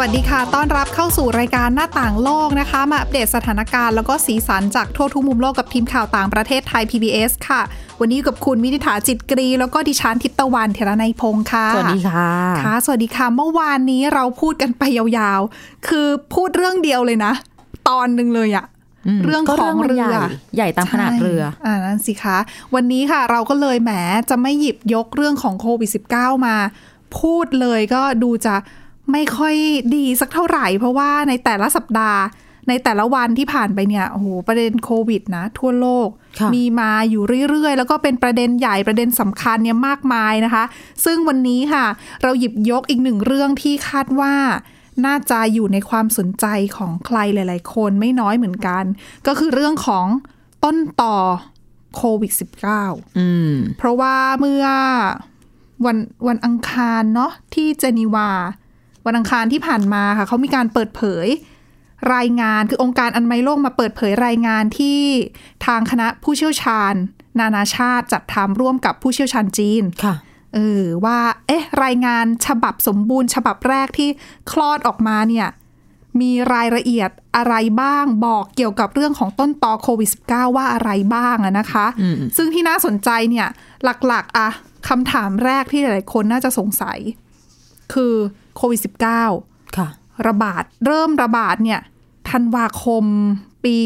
วัสดีค่ะ ต้อนรับเข้าสู่รายการหน้าต่างโลกนะคะ มาอัปเดตสถานการณ์แล้วก็สีสันจากทั่วทุกมุมโลกกับทีมข่าวต่างประเทศไทย PBS ค่ะ วันนี้อยู่กับคุณวินิษฐาจิตกรี แล้วก็ดิฉันทิพย์ตะวันเทระนัยพงค์ค่ะ สวัสดีค่ะ ค่ะ สวัสดีค่ะ เมื่อวานนี้เราพูดกันไปยาวๆ คือพูดเรื่องเดียวเลยนะ ตอนหนึ่งเลยอะมเรื่องก็ของมันเรือใหญ่ใหญ่ตามขนาดเรือใช่อ่านั่นสิคะ วันนี้ค่ะเราก็เลยแหมจะไม่หยิบยกเรื่องของโควิด -19 มา พูดเลยก็ดูจะ ไม่ค่อยดีสักเท่าไหร่ เพราะว่าในแต่ละสัปดาห์ ในแต่ละวันที่ผ่านไปเนี่ยโอ้โหประเด็นโควิดนะ ทั่วโลกค่ะมีมาอยู่เรื่อยๆ แล้วก็เป็นประเด็นใหญ่ประเด็นสำคัญเนี่ยมากมายนะคะ ซึ่งวันนี้ค่ะ เราหยิบยกอีกหนึ่งเรื่องที่คาดว่าน่าจะอยู่ในความสนใจของใครหลาย ๆ คนไม่น้อยเหมือนกัน ก็คือเรื่องของต้นต่อโควิด -19 อืมเพราะว่าเมื่อวันวันอังคารเนาะที่เจนีวา วันอังคารที่ผ่านมาค่ะเขามีการเปิดเผยรายงานคือองค์การอนามัยโลกมาเปิดเผยรายงานที่ทางคณะผู้เชี่ยวชาญ นานาชาติจัดทำร่วมกับผู้เชี่ยวชาญจีนค่ะเออว่า เอ๊ะ รายงานฉบับสมบูรณ์ ฉบับแรกที่คลอดออกมาเนี่ย มีรายละเอียดอะไรบ้างบอกเกี่ยวกับเรื่องของต้นตอโควิด -19 ว่าอะไรบ้างอะนะคะอืมซึ่งที่น่าสนใจเนี่ย หลักๆอะคำถามแรกที่หลายๆคนน่าจะสงสัย คือ โควิด -19 ค่ะ ระบาดเริ่มระบาดเนี่ยธันวาคมปี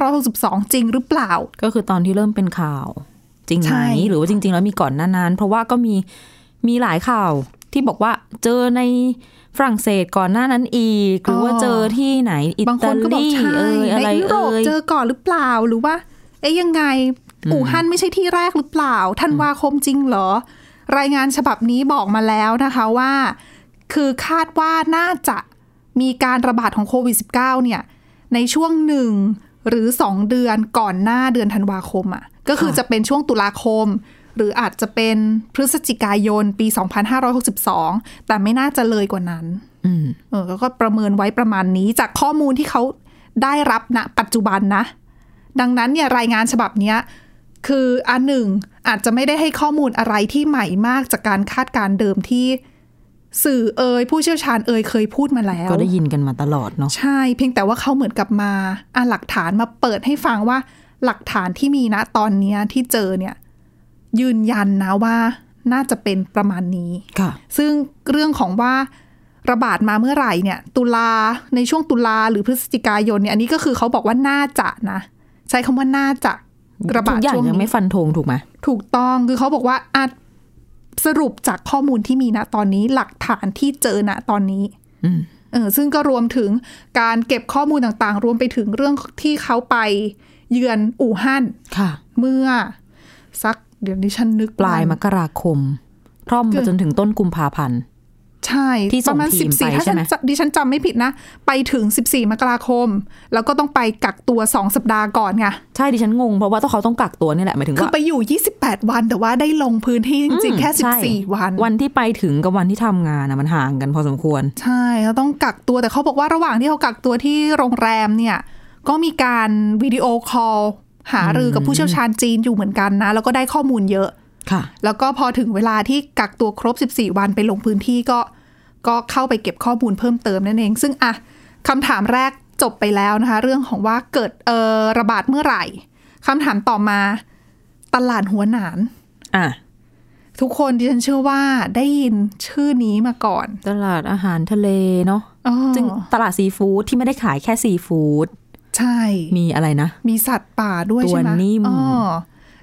2562 จริงหรือเปล่า ก็คือตอนที่เริ่มเป็นข่าว จริงไหใช่มหรือว่าจริง ๆ แล้วมีก่อนหน้านั้น เพราะว่าก็มีมีหลายข่าวที่บอกว่าเจอในฝรั่งเศสก่อนหน้านั้นอีก หรือว่าเจอที่ไหนอิบางคตานก็บอกลีใช่เอยอะในไรยุโรปเอยเจอก่อนหรือเปล่าหรือว่า เอ๊ยยังไงอู่ฮั่นไม่ใช่ที่แรกหรือเปล่าธันวาคมจริงเหรอ รายงานฉบับนี้บอกมาแล้วนะคะว่า คือคาดว่าน่าจะมีการระบาดของโควิด -19 เนี่ย ในช่วงหนึ่งหรือสองเดือนก่อนหน้าเดือนธันวาคมอะ่ะ ก็คือจะเป็นช่วงตุลาคม หรืออาจจะเป็นพฤศจิกายนปี 2562 แต่ไม่น่าจะเลยกว่านั้นอืมเออก็ประเมินไว้ประมาณนี้จากข้อมูลที่เขาได้รับณปัจจุบันนะ ดังนั้นเนี่ยรายงานฉบับเนี้ยคืออันหนึ่งอาจจะไม่ได้ให้ข้อมูลอะไรที่ใหม่มากจากการคาดการณ์เดิมที่ สื่อเอ่ยผู้เชี่ยวชาญเอ่ยเคยพูดมาแล้ว ก็ได้ยินกันมาตลอดเนาะใช่ เพียงแต่ว่าเขาเหมือนกับมาอะหลักฐานมาเปิดให้ฟังว่าหลักฐานที่มีณตอนเนี้ยที่เจอเนี่ย ยืนยันนะว่าน่าจะเป็นประมาณนี้ค่ะ ซึ่งเรื่องของว่าระบาดมาเมื่อไหร่เนี่ย ตุลาในช่วงตุลาหรือพฤศจิกายนเนี่ยอันนี้ก็คือเขาบอกว่าน่าจะนะ ใช้คำว่าน่าจะระทุบาดกอย่างช่วงยังนี้ไม่ฟันธงถูกไหมถูกต้องคือเขาบอกว่าอาจ สรุปจากข้อมูลที่มีณตอนนี้หลักฐานที่เจอณตอนนี้อืมเออซึ่งก็รวมถึงการเก็บข้อมูลต่างๆ รวมไปถึงเรื่องที่เขาไปเยือนอู่ฮั่นค่ะเมื่อสักเดี๋ยวนี้ฉันนึกปลายมวันกราคมพร้อมไปจนถึงต้นกุมภาพันธ์ ใช่ที่ส่ปงระมาณทีมไป14ถ้าใช่ฉันไหมจะดิฉันจำไม่ผิดนะ ไปถึง14มกราคม แล้วก็ต้องไปกักตัว2สัปดาห์ก่อนไงใช่ดิฉันงงเพราะว่าต้องเขาต้องกักตัวนี่แหละหมายถึงคือว่าไปอยู่28วันแต่ว่าได้ลงพื้นที่จริงๆแค่ใช่14วัน วันที่ไปถึงกับวันที่ทำงานนะมันห่างกันพอสมควร ใช่เขาต้องกักตัวแต่เขาบอกว่าระหว่างที่เขากักตัวที่โรงแรมเนี่ยก็มีการวิดีโอคอลหารือกับผู้เชี่ยวชาญจีนอยู่เหมือนกันนะ แล้วก็ได้ข้อมูลเยอะค่ะ แล้วก็พอถึงเวลาที่กักตัวครบ 14 วันไปลงพื้นที่ก็ ก็เข้าไปเก็บข้อมูลเพิ่มเติมนั่นเอง ซึ่งอะคำถามแรกจบไปแล้วนะคะ เรื่องของว่าเกิดเออระบาดเมื่อไหร่คำถามต่อมาตลาดหัวหนานอะทุกคนดิฉันเชื่อว่าได้ยินชื่อนี้มาก่อน ตลาดอาหารทะเลเนาะอ๋อจึงตลาดซีฟู้ดที่ไม่ได้ขายแค่ซีฟู้ดใช่ มีอะไรนะ มีสัตว์ป่าด้วยตัวใช่ไหมนิ่มอ๋อ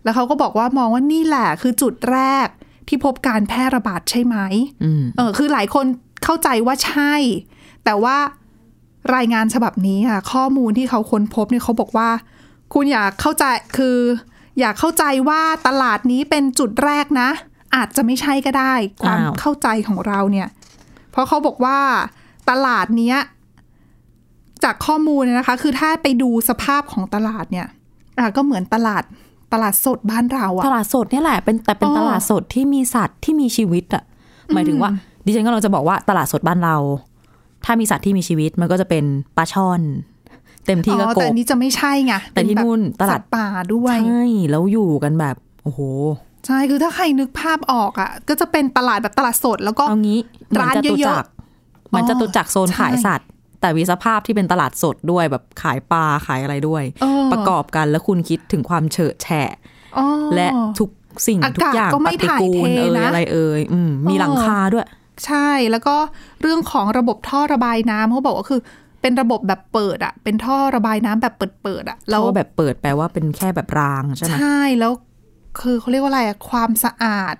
แล้วเขาก็บอกว่ามองว่านี่แหละคือจุดแรกที่พบการแพร่ระบาดใช่ไหมอืมเออคือหลายคน เข้าใจว่าใช่ แต่ว่ารายงานฉบับนี้ค่ะข้อมูลที่เขาค้นพบเนี่ยเขาบอกว่า คุณอยากเข้าใจคือ อยากเข้าใจว่าตลาดนี้เป็นจุดแรกนะ อาจจะไม่ใช่ก็ได้ ความอ้าวเข้าใจของเราเนี่ย เพราะเขาบอกว่าตลาดเนี้ยจากข้อมูลนะคะ คือถ้าไปดูสภาพของตลาดเนี่ยอะก็เหมือนตลาดตลาดสดบ้านเราอะตลาดสดเนี่ยแหละเป็นแต่เป็นอ๋อตลาดสดที่มีสัตว์ที่มีชีวิตอะหมายถึงว่า ดิฉันก็เราจะบอกว่าตลาดสดบ้านเรา ถ้ามีสัตว์ที่มีชีวิตมันก็จะเป็นปลาช่อน เต็มที่ก็อ๋อกแต่บอันนี้จะไม่ใช่ไงแต่ที่เป็บบนู่นตลาดสัว์ป่าด้วยใช่แล้วอยู่กันแบบโอ้โหใช่ คือถ้าใครนึกภาพออกอะ ก็จะเป็นตลาดแบบตลาดสดแล้วก็เอางี้เหมือนร้านจตุเยจัอะกรเหมือนอ๋อจตุจักรโซนใช่ขายสัตว์ แต่มีสภาพที่เป็นตลาดสดด้วยแบบขายปลาขายอะไรด้วยเออประกอบกันแล้วคุณคิดถึงความเฉอะแฉะอ๋อและทุกสิ่งอากาศทุกอย่างก็ไม่ปฏิกูลถ่ายเทเอ่ยนะอะไรเอ่ยอืมมีเออหลังคาด้วย ใช่ แล้วก็เรื่องของระบบท่อระบายน้ำเขาบอกว่าคือ เป็นระบบแบบเปิดอะเป็นท่อระบายน้ำแบบเปิดๆอะแล้วแบบเปิดแปลว่าเป็นแค่แบบรางใช่ไหมใช่แล้วคือเขาเรียกว่าอะไรอะความสะอาด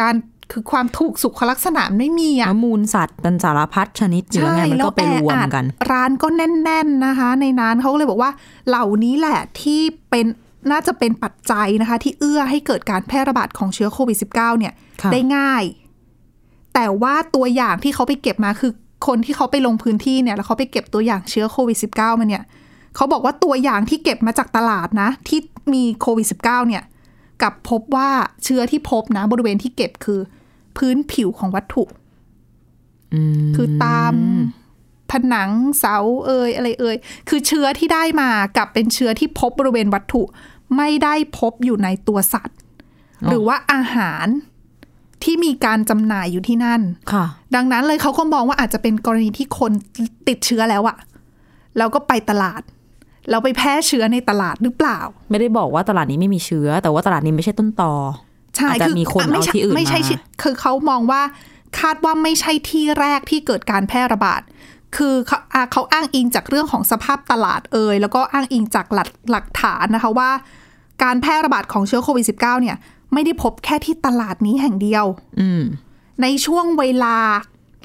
การคือความถูกสุขลักษณะไม่มีอะแล้วมูลสัตว์เป็นสารพัดชนิดอยู่แล้วไงมันก็ไปรวมกัน ร้านก็แน่น ๆนะคะ ในนั้นเขาก็เลยบอกว่าเหล่านี้แหละที่เป็นน่าจะเป็นปัจจัยนะคะ ที่เอื้อให้เกิดการแพร่ระบาดของเชื้อโควิด -19 เนี่ยค่ะได้ง่าย แต่ว่าตัวอย่างที่เขาไปเก็บมาคือคนที่เขาไปลงพื้นที่เนี่ยแล้วเขาไปเก็บตัวอย่างเชื้อโควิด -19 มาเนี่ยเขาบอกว่าตัวอย่างที่เก็บมาจากตลาดนะ ที่มีโควิด -19 เนี่ยกลับพบว่าเชื้อที่พบนะ บริเวณที่เก็บคือ พื้นผิวของวัตถุอืมคือตามผนังเสาเอยอะไรเอยคือเชื้อที่ได้มากับเป็นเชื้อที่พบบริเวณวัตถุ ไม่ได้พบอยู่ในตัวสัตว์ หรือว่าอาหาร ที่มีการจำหน่ายอยู่ที่นั่นค่ะ ดังนั้นเลยเขาก็มองว่าอาจจะเป็นกรณีที่คนติดเชื้อแล้วอะแล้วก็ไปตลาดแล้วไปแพร่เชื้อในตลาดหรือเปล่า ไม่ได้บอกว่าตลาดนี้ไม่มีเชื้อ แต่ว่าตลาดนี้ไม่ใช่ต้นตอใช่อาจจะมีคนไม่เอาใช่ที่อื่นไม่ใช่มาที่คือเขามองว่าคาดว่าไม่ใช่ที่แรกที่เกิดการแพร่ระบาด คือเขาอะเขาอ้างอิงจากเรื่องของสภาพตลาดเอ่ยแล้วก็อ้างอิงจากหลักหลักฐานนะคะว่า การแพร่ระบาดของเชื้อโควิด -19 เนี่ย ไม่ได้พบแค่ที่ตลาดนี้แห่งเดียวอืมในช่วงเวลา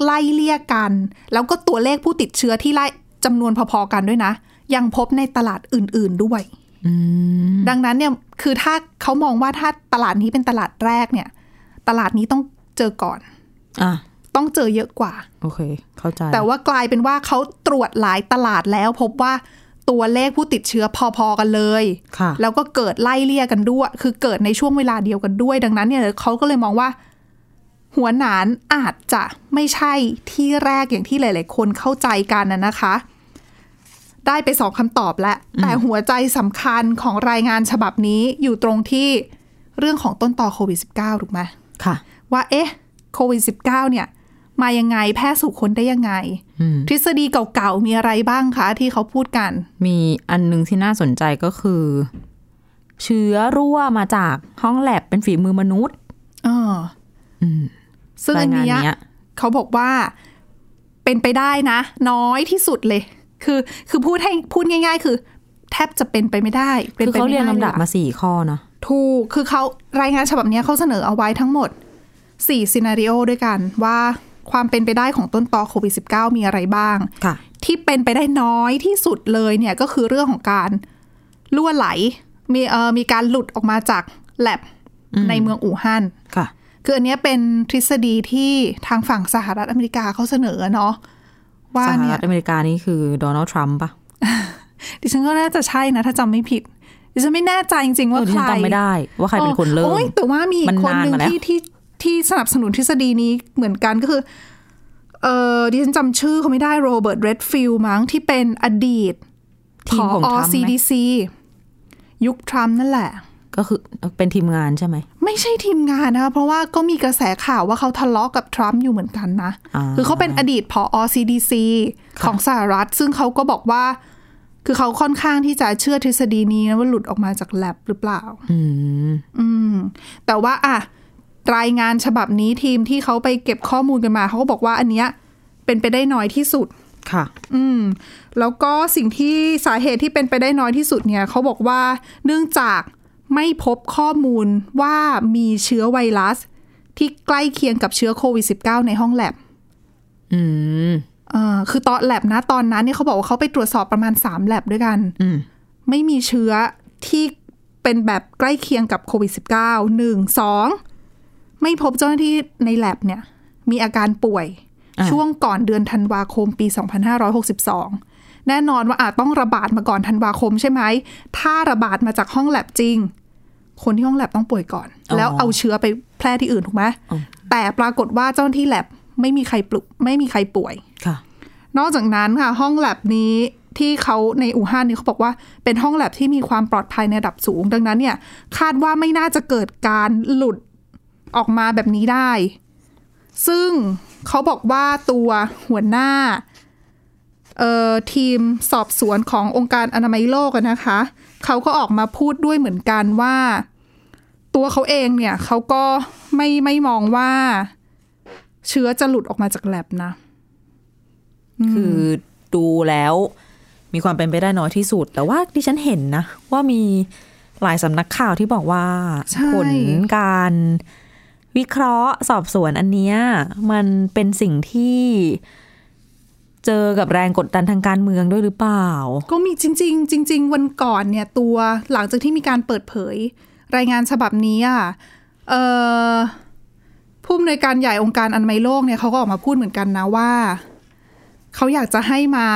ไล่เลี่ยกัน แล้วก็ตัวเลขผู้ติดเชื้อที่ไล่จำนวนพอๆกันด้วยนะ ยังพบในตลาดอื่น ๆด้วยอืมดังนั้นเนี่ยคือถ้าเขามองว่าถ้าตลาดนี้เป็นตลาดแรกเนี่ย ตลาดนี้ต้องเจอก่อนอะต้องเจอเยอะกว่า โอเค เข้าใจ แต่ว่ากลายเป็นว่าเขาตรวจหลายตลาดแล้วพบว่า ตัวเลขผู้ติดเชื้อพอๆกันเลยค่ะแล้วก็เกิดไล่เลี่ยกันด้วย คือเกิดในช่วงเวลาเดียวกันด้วย ดังนั้นเนี่ยเขาก็เลยมองว่า หัวหนานอาจจะไม่ใช่ที่แรกอย่างที่หลาย ๆ คนเข้าใจกันนะนะคะ ได้ไปสองคำตอบแล้ว แต่หัวใจสำคัญของรายงานฉบับนี้อยู่ตรงที่เรื่องของต้นต่อโควิด -19 ถูกไหมค่ะ ว่าเอ๊ะโควิด -19 เนี่ย มายังไง แพร่สู่คนได้ยังไงอืมทฤษฎีเก่าๆ มีอะไรบ้างคะที่เขาพูดกัน มีอันหนึงที่น่าสนใจก็คือ เชื้อรั่วมาจากห้องแลบเป็นฝีมือมนุษย์เอออมซึ่งอันรายงานเนี้ยเนี้ยเขาบอกว่าเป็นไปได้นะ น้อยที่สุดเลย คือคือพูดให้พูดง่าย ๆ คือ แทบจะเป็นไปไม่ได้ป็คือไปเขาไม่เรียงได้ลำดับอะมาสี่ข้อนะถูกคือเขารายงานฉบับเนี้ยเขาเสนอเอาไว้ทั้งหมดสี่ซีนารีโอด้วยกันว่า ความเป็นไปได้ของต้นตอโควิด -19 มีอะไรบ้างค่ะที่เป็นไปได้น้อยที่สุดเลยเนี่ยก็คือเรื่องของการล่วไหล มีเอ่อมีการหลุดออกมาจากแลบในเมืองอู่ฮั่นค่ะ คืออันเนี้ยเป็นทฤษฎีที่ทางฝั่งสหรัฐอเมริกาเขาเสนอเนาะว่าสหเนี่รัยฐอเมริกานี่คือโดนัลด์ทรัมป์ปะดิฉันก็น่าจะใช่นะ ถ้าจำไม่ผิดดิฉันไม่แน่ใจจริงๆเอว่าอดิใคฉัรนจำไม่ได้ ว่าใครเป็นคนเริ่มโอ้ยแต่ว่ามีอีมันกคนหนึ่งนานมาแล้วที่ที่ ที่สนับสนุนทฤษฎีนี้เหมือนกันก็คือ เออดิฉันจำชื่อเขาไม่ได้โรเบิร์ตเรดฟิลมั้งที่เป็นอดีตทีมของผทรัมป์ไหม CDC ยุคทรัมป์นั่นแหละ ก็คือเป็นทีมงานใช่ไหม ไม่ใช่ทีมงานนะคะเพราะว่าก็มีกระแสข่าวว่าเขาทะเลาะกับทรัมป์อยู่เหมือนกันนะอ่าคือเขาเป็นอดีตผอ CDC ของสหรัฐ ซึ่งเขาก็บอกว่า คือเขาค่อนข้างที่จะเชื่อทฤษฎีนี้นะว่าหลุดออกมาจากแลบหรือเปล่า อืม อืม แต่ว่าอะ รายงานฉบับนี้ทีมที่เขาไปเก็บข้อมูลกันมาเขาก็บอกว่าอันเนี้ยเป็นไปได้น้อยที่สุดค่ะ อืม แล้วก็สิ่งที่สาเหตุที่เป็นไปได้น้อยที่สุดเนี่ยเขาบอกว่าเนื่องจากไม่พบข้อมูลว่ามีเชื้อไวรัส ที่ใกล้เคียงกับเชื้อโควิด -19 ในห้องแลบ อืมเอ่อคือตอนแลบนะตอนนั้นเนี่ยเขาบอกว่าเขาไปตรวจสอบประมาณ3แลบด้วยกัน อืม ไม่มีเชื้อที่เป็นแบบใกล้เคียงกับโควิด -19 หนึ่งสอง ไม่พบเจ้าหน้าที่ในแลบเนี่ย มีอาการป่วยอะช่วงก่อนเดือนธันวาคมปี 2562 แน่นอนว่าอาจต้องระบาดมาก่อนธันวาคมใช่ไหม ถ้าระบาดมาจากห้องแลบจริง คนที่ห้องแลบต้องป่วยก่อนแล้วเอาเชื้อไปแพร่ที่อื่นถูกไหมแต่ปรากฏว่าเจ้าหน้าที่แลบไม่มีใครปลุกไม่มีใครป่วยค่ะ นอกจากนั้นค่ะห้องแลบนี้ที่เขาในอู่ฮั่นเนี่ยเขาบอกว่าเป็นห้องแลบที่มีความปลอดภัยในระดับสูง ดังนั้นเนี่ย คาดว่าไม่น่าจะเกิดการหลุด ออกมาแบบนี้ได้ ซึ่งเขาบอกว่าตัวหัวหน้าเอ่อทีมสอบสวนขององค์การอนามัยโลกอะนะคะ เขาก็ออกมาพูดด้วยเหมือนกันว่า ตัวเขาเองเนี่ยเขาก็ไม่ไม่มองว่า เชื้อจะหลุดออกมาจากแลบนะ คือดูแล้วมีความเป็นไปได้น้อยที่สุด แต่ว่าดิฉันเห็นนะ ว่ามีหลายสำนักข่าวที่บอกว่าใช่ผลการ วิเคราะห์สอบสวนอันเนี้ยมันเป็นสิ่งที่เจอกับแรงกดดันทางการเมืองด้วยหรือเปล่า ก็มีจริง ๆ จริง ๆ วันก่อนเนี่ยตัวหลังจากที่มีการเปิดเผย รายงานฉบับนี้อะผู้อำนวยการใหญ่องค์การอนามัยโลกเนี่ยเขาก็ออกมาพูดเหมือนกันนะว่า เขาอยากจะให้มา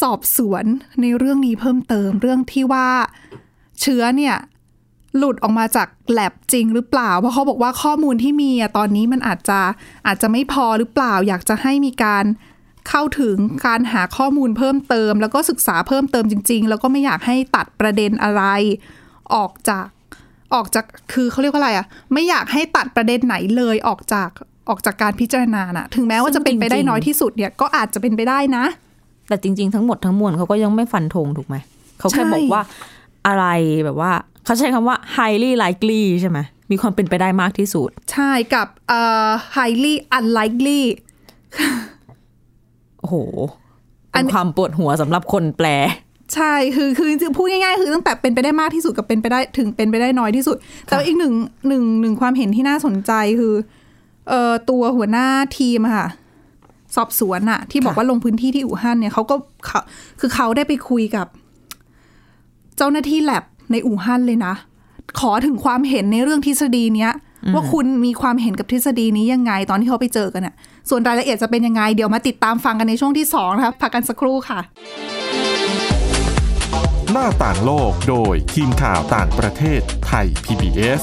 สอบสวนในเรื่องนี้เพิ่มเติมเรื่องที่ว่าเชื้อเนี่ย หลุดออกมาจากแลบจริงหรือเปล่า เพราะเขาบอกว่าข้อมูลที่มีอะตอนนี้มันอาจจะอาจจะไม่พอหรือเปล่า อยากจะให้มีการเข้าถึงการหาข้อมูลเพิ่มเติม แล้วก็ศึกษาเพิ่มเติมจริง ๆ แล้วก็ไม่อยากให้ตัดประเด็นอะไร ออกจากออกจากคือเขาเรียกว่าอะไรอะไม่อยากให้ตัดประเด็นไหนเลยออกจากออกจากการพิจารณาน่ะถึงแม้ว่าจะเป็นไปได้น้อยที่สุดเนี่ยก็อาจจะเป็นไปได้นะ แต่จริง ๆ ทั้งหมดทั้งมวลเขาก็ยังไม่ฟันธงถูกไหมเขาแค่บอกว่า อะไรแบบว่า เขาใช้คำว่า highly likely ใช่ไหมมีความเป็นไปได้มากที่สุด ใช่กับเอ่อ highly unlikely โอ้โหอัเป็นนความปวดหัวสำหรับคนแปล ใช่คือคือจริงๆพูดง่ายๆ คือตั้งแต่เป็นไปได้มากที่สุดกับเป็นไปได้ถึงเป็นไปได้น้อยที่สุด แต่ว่าอีกหนึ่งหนึ่งหนึ่งความเห็นที่น่าสนใจคือเอ่อตัวหัวหน้าทีมอะค่ะสอบสวนอะที่บอกค่ะว่าลงพื้นที่ที่อู่ฮั่นเนี่ยเขาก็เขาคือเขาได้ไปคุยกับ เจ้าหน้าที่แลบในอู่ฮั่นเลยนะ ขอถึงความเห็นในเรื่องทฤษฎีเนี้ย ว่าคุณมีความเห็นกับทฤษฎีนี้ยังไงตอนที่เขาไปเจอกันอะส่วนรายละเอียดจะเป็นยังไง เดี๋ยวมาติดตามฟังกันในช่วงที่สองนะคะพักกันสักครู่ค่ะ หน้าต่างโลกโดยทีมข่าวต่างประเทศไทย PBS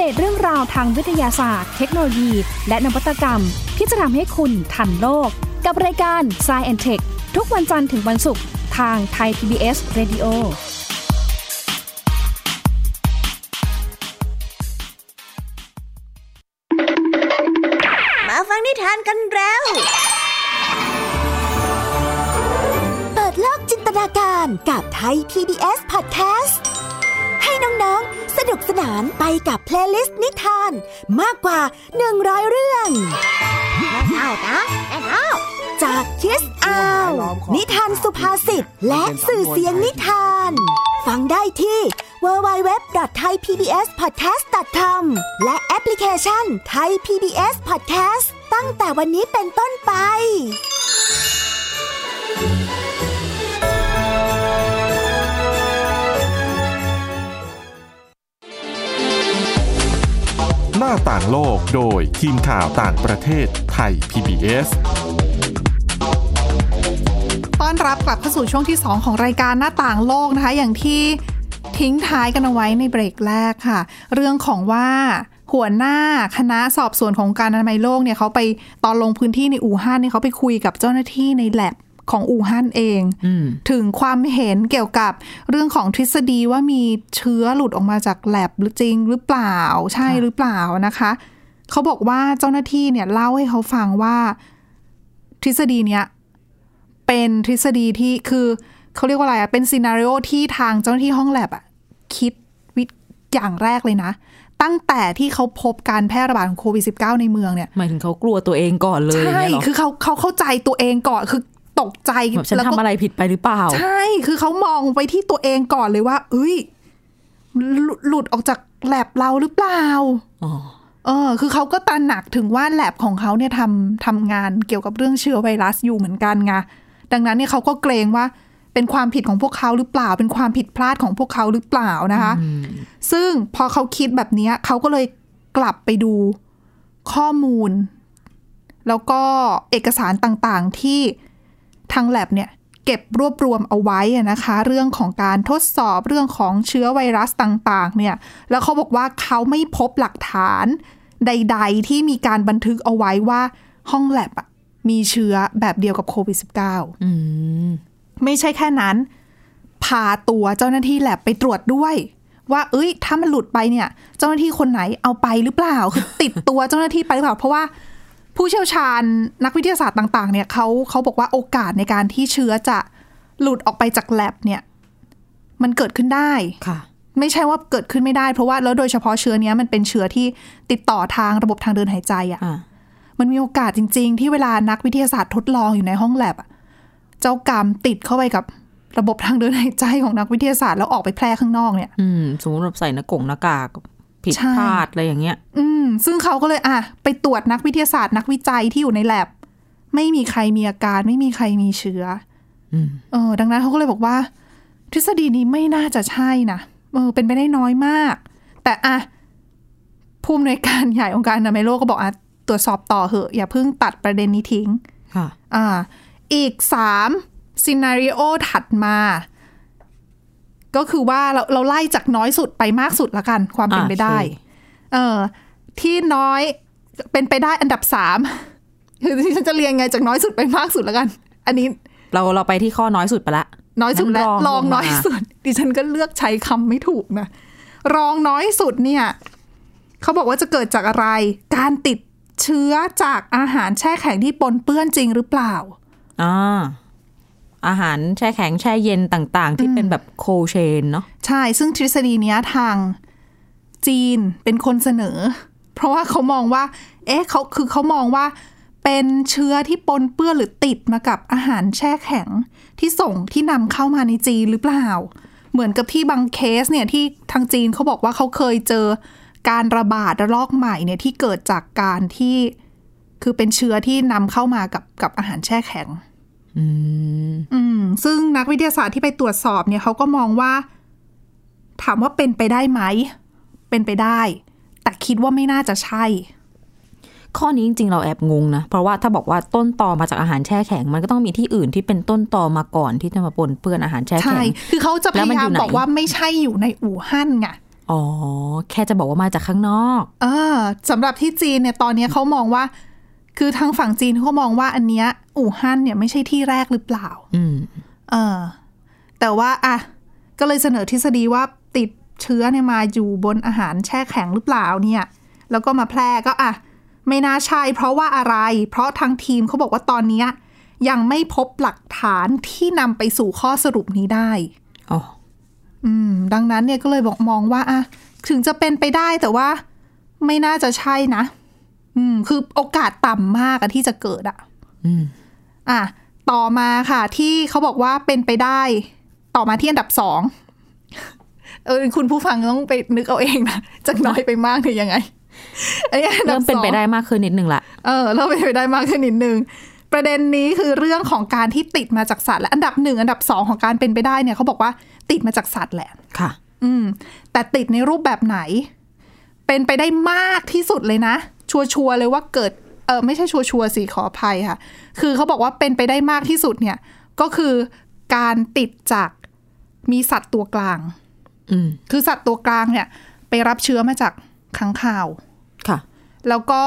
เดตเรื่องราวทางวิทยาศาสตร์ เทคโนโลยี และนวัตกรรม ที่จะทำให้คุณทันโลก กับรายการ s c i e n t e c h ทุกวันจันทร์ถึงวันศุกร์ทางไทย PBS Radio มาฟังนิทานกันแล้ว เปิดโลกจินตนาการกับไทย PBS Podcast ให้น้องๆ สนุกสนานไปกับ playlist นิทาน มากกว่า 100 เรื่องเอานะเอาจาก Kids Hour นิทานสุภาษิตและสื่อเสียงนิทาน ฟังได้ที่ www.thaipbspodcast.com และแอปพลิเคชัน Thai PBS Podcast ตั้งแต่วันนี้เป็นต้นไป น้าต่างโลกโดยทีมข่าวต่างประเทศไทย PBS ต้อนรับกลับเข้าสู่ช่วงที่ 2 ของรายการหน้าต่างโลกนะคะ อย่างที่ทิ้งท้ายกันเอาไว้ในเบรกแรกค่ะ เรื่องของว่าหัวหน้าคณะสอบสวนของการอนามัยโลกเนี่ยเขาไปตอนลงพื้นที่ในอู่ฮั่นเนี่ยเขาไปคุยกับเจ้าหน้าที่ในแลบ ของอู่ฮั่นเองอืมถึงความเห็นเกี่ยวกับเรื่องของทฤษฎีว่ามีเชื้อหลุดออกมาจากแลบหรือจริงหรือเปล่าใช่หรือเปล่านะคะเขาบอกว่าเจ้าหน้าที่เนี่ยเล่าให้เขาฟังว่าทฤษฎีเนี้ยเป็นทฤษฎีที่คือเขาเรียกว่าอะไรอะเป็นซีนารีโอที่ทางเจ้าหน้าที่ห้องแลบอะคิดวิอย่างแรกเลยนะ ตั้งแต่ที่เขาพบการแพร่ระบาดของโควิด -19 ในเมืองเนี่ยหมายถึงเขากลัวตัวเองก่อนเลยใช่อย่างเงี้ยเหรอคือเขาเขาเข้าใจตัวเองก่อนคือ ตกใจแบบฉันแล้วทำก็อะไรผิดไปหรือเปล่า ใช่ คือเขามองไปที่ตัวเองก่อนเลยว่า เอ้ย หลุหลุดออกจากแลบเราหรือเปล่าอ๋อเออ คือเขาก็ตระหนักถึงว่าแลบของเขาเนี่ยทำทำงานเกี่ยวกับเรื่องเชื้อไวรัสอยู่เหมือนกันไง ดังนั้นเนี่ยเขาก็เกรงว่าเป็นความผิดของพวกเขาหรือเปล่า เป็นความผิดพลาดของพวกเขาหรือเปล่านะคะ ซึ่งพอเขาคิดแบบเนี้ยเขาก็เลยกลับไปดูข้อมูล แล้วก็เอกสารต่างๆที่ ทางแลบเนี่ยเก็บรวบรวมเอาไว้อะนะคะ เรื่องของการทดสอบเรื่องของเชื้อไวรัสต่างๆเนี่ยแล้วเขาบอกว่าเขาไม่พบหลักฐานใด ๆ ที่มีการบันทึกเอาไว้ว่าห้องแลบอะมีเชื้อแบบเดียวกับโควิด -19 อืมไม่ใช่แค่นั้น พาตัวเจ้าหน้าที่แลบไปตรวจด้วย ว่าเอ้ย ถ้ามันหลุดไปเนี่ย เจ้าหน้าที่คนไหนเอาไปหรือเปล่าคือติดตัวเจ้าหน้าที่ไปหรือเปล่าเพราะว่า ผู้เชี่ยวชาญนักวิทยาศาสตร์ต่าง ๆ เนี่ยเขาเขาบอกว่าโอกาสในการที่เชื้อจะหลุดออกไปจากแลบเนี่ย มันเกิดขึ้นได้ค่ะ ไม่ใช่ว่าเกิดขึ้นไม่ได้เพราะว่าแล้วโดยเฉพาะเชื้อเนี้ยมันเป็นเชื้อที่ติดต่อทางระบบทางเดินหายใจอะอ่ามันมีโอกาสจริง ๆ ที่เวลานักวิทยาศาสตร์ทดลองอยู่ในห้องแลบอะเจ้ากรรมติดเข้าไปกับระบบทางเดินหายใจของนักวิทยาศาสตร์แล้วออกไปแพร่ข้างนอกเนี่ย อืมสมมติแบบใส่หน้ากงหน้ากาก ผิดใช่พลาดอะไรอย่างเงี้ย อืม ซึ่งเขาก็เลยอะไปตรวจนักวิทยาศาสตร์นักวิจัยที่อยู่ในแลบไม่มีใครมีอาการ ไม่มีใครมีเชื้ออมเออ ดังนั้นเขาก็เลยบอกว่า ทฤษฎีนี้ไม่น่าจะใช่นะเออ เป็นไปได้น้อยมาก แต่อะผู้อำนวยการใหญ่องค์การอนามัยโลกก็บอกอะตรวจสอบต่อเหอะ อย่าเพิ่งตัดประเด็นนี้ทิ้ง ค่ะ อ่า อีกสามซีนารีโอถัดมา ก็คือว่าเราเราไล่จากน้อยสุดไปมากสุดละกัน ความเป็นอ่าไปได้โอเคเออที่น้อยเป็นไปได้อันดับสามคือที่ฉันจะเรียงไงจากน้อยสุดไปมากสุดละกัน อันนี้ เราเราไปที่ข้อน้อยสุดไปละ น้อยสุดและงั้นรองลงมาน้อยสุด ดิฉันก็เลือกใช้คำไม่ถูกนะรองน้อยสุดเนี่ยเขาบอกว่าจะเกิดจากอะไร การติดเชื้อจากอาหารแช่แข็งที่ปนเปื้อนจริงหรือเปล่าอ่า อาหารแช่แข็งแช่เย็นต่างๆ ที่เป็นแบบโคเชนเนาะใช่ ซึ่งทฤษฎีเนี้ยทางจีนเป็นคนเสนอ เพราะว่าเขามองว่า เอ๊ะเขาคือเขามองว่าเป็นเชื้อที่ปนเปื้อนหรือติดมากับอาหารแช่แข็งที่ส่งที่นำเข้ามาในจีนหรือเปล่า เหมือนกับที่บางเคสเนี่ยที่ทางจีนเขาบอกว่าเขาเคยเจอการระบาดระลอกใหม่เนี่ยที่เกิดจากการที่คือเป็นเชื้อที่นำเข้ามากับกับอาหารแช่แข็ง อืมอืม ซึ่งนักวิทยาศาสตร์ที่ไปตรวจสอบเนี่ยเขาก็มองว่า ถามว่าเป็นไปได้ไหม เป็นไปได้ แต่คิดว่าไม่น่าจะใช่ ข้อนี้จริง ๆ เราแอบงงนะ เพราะว่าถ้าบอกว่าต้นตอมาจากอาหารแช่แข็ง มันก็ต้องมีที่อื่นที่เป็นต้นตอมาก่อนที่จะมาปนเปื้อนอาหารแช่ใช่แข็ง คือเขาจะพแล้วมันยาอยามยู่ไหนบอกว่าไม่ใช่อยู่ในอู่ฮั่นไงอ๋อ แค่จะบอกว่ามาจากข้างนอก เออสำหรับที่จีนเนี่ย ตอนเนี้ยเขามองว่า คือทางฝั่งจีนเขามองว่าอันเนี้ยอู่ฮั่นเนี่ยไม่ใช่ที่แรกหรือเปล่า อืม เออ แต่ว่าอะก็เลยเสนอทฤษฎีว่าติดเชื้อเนี่ยมาอยู่บนอาหารแช่แข็งหรือเปล่าเนี่ย แล้วก็มาแพร่ก็อะไม่น่าใช่ เพราะว่าอะไร เพราะทางทีมเขาบอกว่าตอนเนี้ยยังไม่พบหลักฐานที่นำไปสู่ข้อสรุปนี้ได้อ๋ออืม ดังนั้นเนี่ยก็เลยบอกมองว่าอะถึงจะเป็นไปได้แต่ว่า ไม่น่าจะใช่นะ อืม คือโอกาสต่ำมากอะที่จะเกิดอะอืม อะ ต่อมาค่ะที่เขาบอกว่าเป็นไปได้ ต่อมาที่อันดับสองเออคุณผู้ฟังต้องไปนึกเอาเองนะจากน้อยไปมากหรือยังไงอันนี้อันดัเริ่บมเป็นสองไปได้มากขึ้นนิดนึงละเออเริ่มเป็นไปได้มากขึ้นนิดนึงประเด็นนี้คือเรื่องของการที่ติดมาจากสัตว์และอันดับหนึ่งอันดับสองของการเป็นไปได้เนี่ยเขาบอกว่าติดมาจากสัตว์แหละค่ะ อืม แต่ติดในรูปแบบไหนเเป็นไปได้มากที่สุดเลยนะ ชัวร์ๆเลยว่าเกิดเออไม่ใช่ชัวร์ๆสิขออภัยค่ะ คือเขาบอกว่าเป็นไปได้มากที่สุดเนี่ย ก็คือการติดจากมีสัตว์ตัวกลางอืมคือสัตว์ตัวกลางเนี่ย ไปรับเชื้อมาจากค้างคาวค่ะ แล้วก็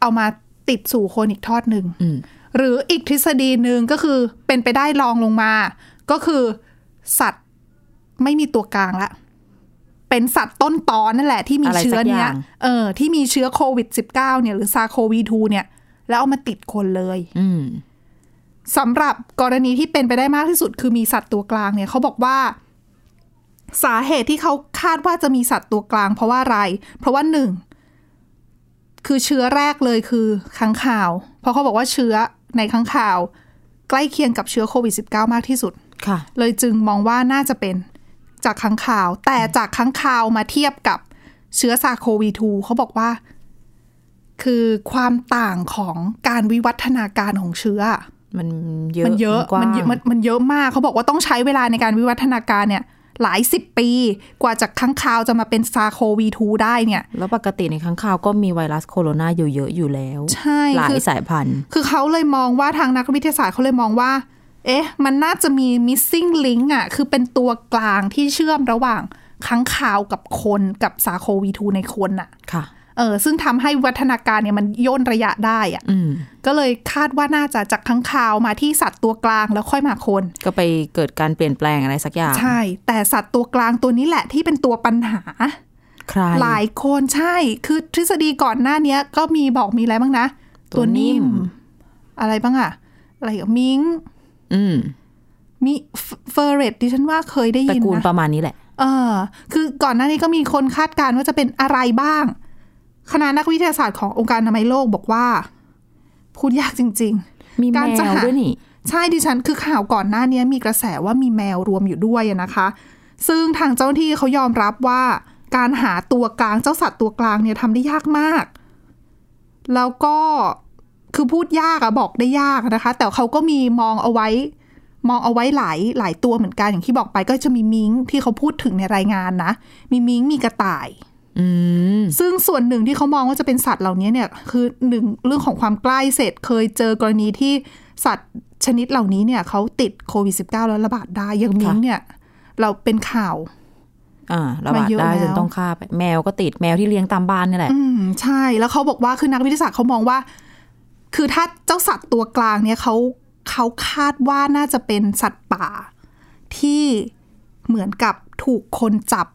เอามาติดสู่คนอีกทอดหนึ่งอืมหรืออีกทฤษฎีหนึ่งก็คือเป็นไปได้ลองลงมา ก็คือสัตว์ไม่มีตัวกลางละ เป็นสัตว์ต้นตอนนั่นแหละที่มีอะไรสักเชื้อเนี้อยย่างเออที่มีเชื้อโควิด -19 เนี่ยหรือซาโควี2เนี่ย แล้วเอามาติดคนเลยอืมสำหรับกรณีที่เป็นไปได้มากที่สุด คือมีสัตว์ตัวกลางเนี่ยเขาบอกว่า สาเหตุที่เขาคาดว่าจะมีสัตว์ตัวกลาง เพราะว่าอะไร เพราะว่าหนึ่งคือเชื้อแรกเลยคือค้างคาว เพราะเขาบอกว่าเชื้อในค้างคาว ใกล้เคียงกับเชื้อโควิด -19 มากที่สุด ค่ะ เลยจึงมองว่าน่าจะเป็น จากค้างคาว แต่จากค้างคาวมาเทียบกับเชื้อซาโควี2เขาบอกว่า คือความต่างของการวิวัฒนาการของเชื้อ มันเยอะมันเยอะกว้างมันเยอะมันมันเยอะมากเขาบอกว่าต้องใช้เวลาในการวิวัฒนาการเนี่ย หลายสิบปีกว่าจากค้างคาวจะมาเป็นซาโควี2ได้เนี่ย แล้วปกติในค้างคาวก็มีไวรัสโคโรนาอยู่เยอะอยู่แล้ว ใช่หลาคืยอสายพันธุ์ คือเขาเลยมองว่าทางนักวิทยาศาสตร์เขาเลยมองว่า เอ๊ะ มันน่าจะมี missing link อะ คือเป็นตัวกลางที่เชื่อมระหว่างค้างคาวกับคนกับซาโควี2ในคนอะ ค่ะ เออ ซึ่งทำให้วิวัฒนาการเนี่ยมันย่นระยะได้อะอืมก็เลยคาดว่าน่าจะจากค้างคาวมาที่สัตว์ตัวกลางแล้วค่อยมาคน ก็ไปเกิดการเปลี่ยนแปลงอะไรสักอย่าง ใช่ แต่สัตว์ตัวกลางตัวนี้แหละที่เป็นตัวปัญหาใครหลายคนใช่ คือทฤษฎีก่อนหน้าเนี้ยก็มีบอกมีอะไรบ้างนะ ตัวนิ่ม อะไรบ้างอะอะไรกับมิง อืมมีเฟอร์เรตดิฉันว่าเคยได้ตระยินกูลปนะระมาณนี้แหละ เออ คือก่อนหน้านี้ก็มีคนคาดการณ์ว่าจะเป็นอะไรบ้าง คณะนักวิทยาศาสตร์ขององค์การอนามัยโลกบอกว่า พูดยากจริง ๆ มีแมการจะวหาด้วยนี่ ใช่ดิฉัน คือข่าวก่อนหน้านี้มีกระแสว่ามีแมวรวมอยู่ด้วยอะนะคะ ซึ่งทางเจ้าหน้าที่เขายอมรับว่า การหาตัวกลางเจ้าสัตว์ตัวกลางเนี่ยทำได้ยากมาก แล้วก็ คือพูดยากอะบอกได้ยากนะคะ แต่เขาก็มีมองเอาไว้ มองเอาไว้หลายหลายตัวเหมือนกันอย่างที่บอกไปก็จะมีมิงที่เขาพูดถึงในรายงานนะ มีมิงมีกระต่ายอืมซึ่งส่วนหนึ่งที่เขามองว่าจะเป็นสัตว์เหล่านี้เนี่ยคือหนึ่งเรื่องของความใกล้เสร็จเคยเจอกรณีที่สัตว์ชนิดเหล่านี้เนี่ยเขาติดโควิด -19 แล้วระบาดได้อย่างมิงเนี่ย เราเป็นข่าวอ่าระบาดมาเยอะได้แล้วจนต้องฆ่าไปแมวก็ติดแมวที่เลี้ยงตามบ้านนี่แหละ อืมใช่แล้วเขาบอกว่าคือนักวิทยาศาสตร์เขามองว่า คือถ้าเจ้าสัตว์ตัวกลางเนี่ยเขาเขาคาดว่าน่าจะเป็นสัตว์ป่า ที่เหมือนกับถูกคนจับ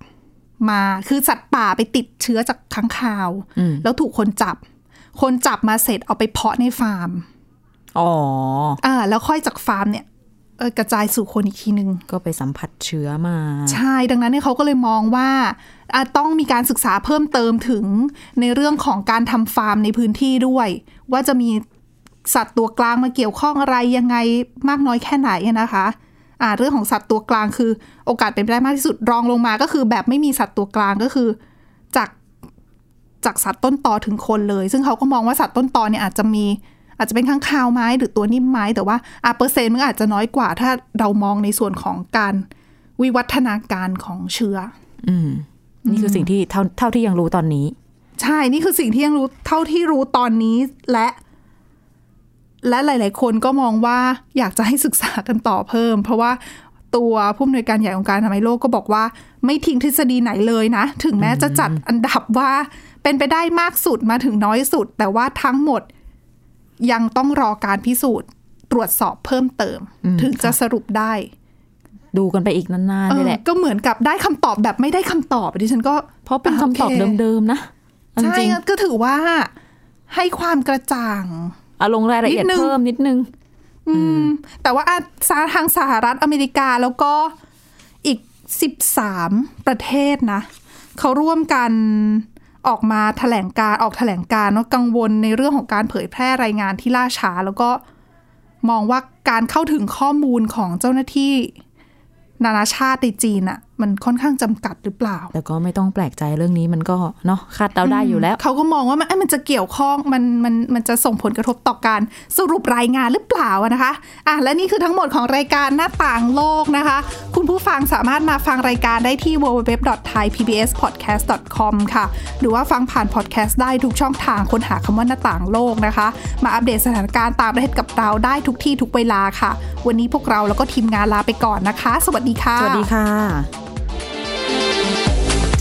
มา คือสัตว์ป่าไปติดเชื้อจากค้างคาวอืมแล้วถูกคนจับ คนจับมาเสร็จเอาไปเพาะในฟาร์ม อ๋ออ่าแล้วค่อยจากฟาร์มเนี่ยเออ กระจายสู่คนอีกทีนึงก็ไปสัมผัสเชื้อมา ใช่ดังนั้นเนี่ยเขาก็เลยมองว่าอาจต้องมีการศึกษาเพิ่มเติมถึงในเรื่องของการทำฟาร์มในพื้นที่ด้วย ว่าจะมีสัตว์ตัวกลางมาเกี่ยวข้องอะไรยังไงมากน้อยแค่ไหนอะนะคะอ่าเรื่องของสัตว์ตัวกลางคือ โอกาสเป็นไปได้มากที่สุดรองลงมาก็คือ แบบไม่มีสัตว์ตัวกลางก็คือจากจากสัตว์ต้นตอถึงคนเลย ซึ่งเขาก็มองว่าสัตว์ต้นตอเนี่ยอาจจะมี อาจจะเป็นข้างคาวไหม้หรือตัวนิ่มไหม้ แต่ว่าอะเปอร์เซ็นต์มันอาจจะน้อยกว่า ถ้าเรามองในส่วนของการวิวัฒนาการของเชื้อ อืม นี่คือสิ่งที่เท่าเท่าที่ยังรู้ตอนนี้ ใช่ นี่คือสิ่งที่ยังรู้เท่าที่รู้ตอนนี้และ และหลาย ๆ คนก็มองว่าอยากจะให้ศึกษากันต่อเพิ่ม เพราะว่าตัวผู้อำนวยการใหญ่องค์การอนามัยโลกก็บอกว่า ไม่ทิ้งทฤษฎีไหนเลยนะ ถึงแม้จะจัดอันดับว่าเป็นไปได้มากสุดมาถึงน้อยสุด แต่ว่าทั้งหมด ยังต้องรอการพิสูจน์ตรวจสอบเพิ่มเติมอืมถึงจะสรุปได้ ดูกันไปอีกนานๆนี่แหละเออก็เหมือนกับได้คำตอบแบบไม่ได้คำตอบดิฉันก็ เพราะเป็นคำตอบโอเคเดิมๆนะเอาใช่จริงก็ถือว่าให้ความกระจ่างๆเอาลงรายละเอียดนิดนึงเพิ่มนิดนึง อืม แต่ว่าอะสาทางสหรัฐอเมริกาแล้วก็อีก13ประเทศนะ เขาร่วมกัน ออกมาแถลงการออกแถลงการว่ากังวลในเรื่องของการเผยแพร่รายงานที่ล่าช้า แล้วก็มองว่าการเข้าถึงข้อมูลของเจ้าหน้าที่ นานาชาติในจีนอะ มันค่อนข้างจำกัดหรือเปล่า แต่ก็ไม่ต้องแปลกใจเรื่องนี้มันก็เนาะคาดเดาได้อยู่แล้ว เขาก็มองว่ามันเอ้ยมันจะเกี่ยวข้องมันมันมันจะส่งผลกระทบต่อการสรุปรายงานหรือเปล่าอะนะคะอะและนี่คือทั้งหมดของรายการหน้าต่างโลกนะคะ คุณผู้ฟังสามารถมาฟังรายการได้ที่ www.thaipbspodcast.com ค่ะ หรือว่าฟังผ่านพอดแคสต์ได้ทุกช่องทางค้นหาคำว่าหน้าต่างโลกนะคะ มาอัปเดตสถานการณ์ต่างประเทศกับเราได้ทุกที่ทุกเวลาค่ะ วันนี้พวกเราแล้วก็ทีมงานลาไปก่อนนะคะ สวัสดีค่ะ สวัสดีค่ะ